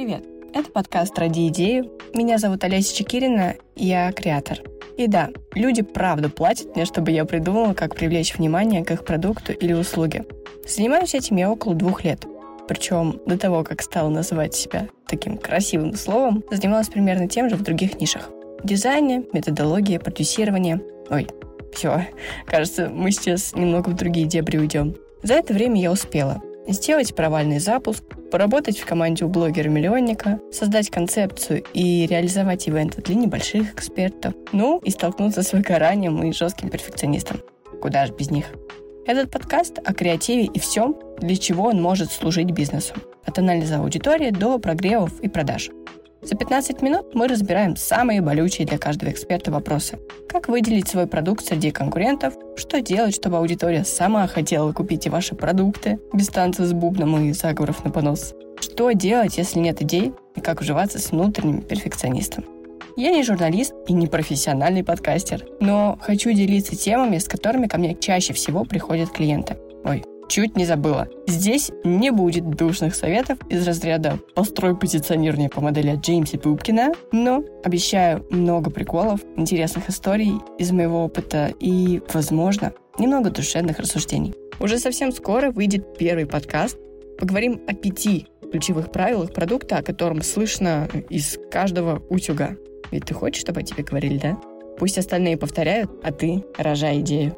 Это подкаст «Ради идею». Меня зовут Олеся Чекирина, я креатор. И да, люди правда платят мне, чтобы я придумала, как привлечь внимание к их продукту или услуге. Занимаюсь этим я около двух лет. Причем до того, как стала называть себя таким красивым словом, занималась примерно тем же в других нишах. Дизайне, методология, продюсирование. Ой, все, кажется, мы сейчас немного в другие дебри уйдем. За это время я успела сделать провальный запуск, поработать в команде у блогера-миллионника, создать концепцию и реализовать ивенты для небольших экспертов, ну и столкнуться с выгоранием и жестким перфекционистом. Куда же без них? Этот подкаст о креативе и всем, для чего он может служить бизнесу. От анализа аудитории до прогревов и продаж. За 15 минут мы разбираем самые болючие для каждого эксперта вопросы. Как выделить свой продукт среди конкурентов, что делать, чтобы аудитория сама хотела купить и ваши продукты, без танца с бубном и заговоров на понос. Что делать, если нет идей, и как уживаться с внутренним перфекционистом. Я не журналист и не профессиональный подкастер, но хочу делиться темами, с которыми ко мне чаще всего приходят клиенты. Ой, чуть не забыла. Здесь не будет душных советов из разряда «построй позиционирование по модели Джеймса Пупкина», но обещаю много приколов, интересных историй из моего опыта и, возможно, немного душевных рассуждений. Уже совсем скоро выйдет первый подкаст. Поговорим о пяти ключевых правилах продукта, о котором слышно из каждого утюга. Ведь ты хочешь, чтобы о тебе говорили, да? Пусть остальные повторяют, а ты рожай идею.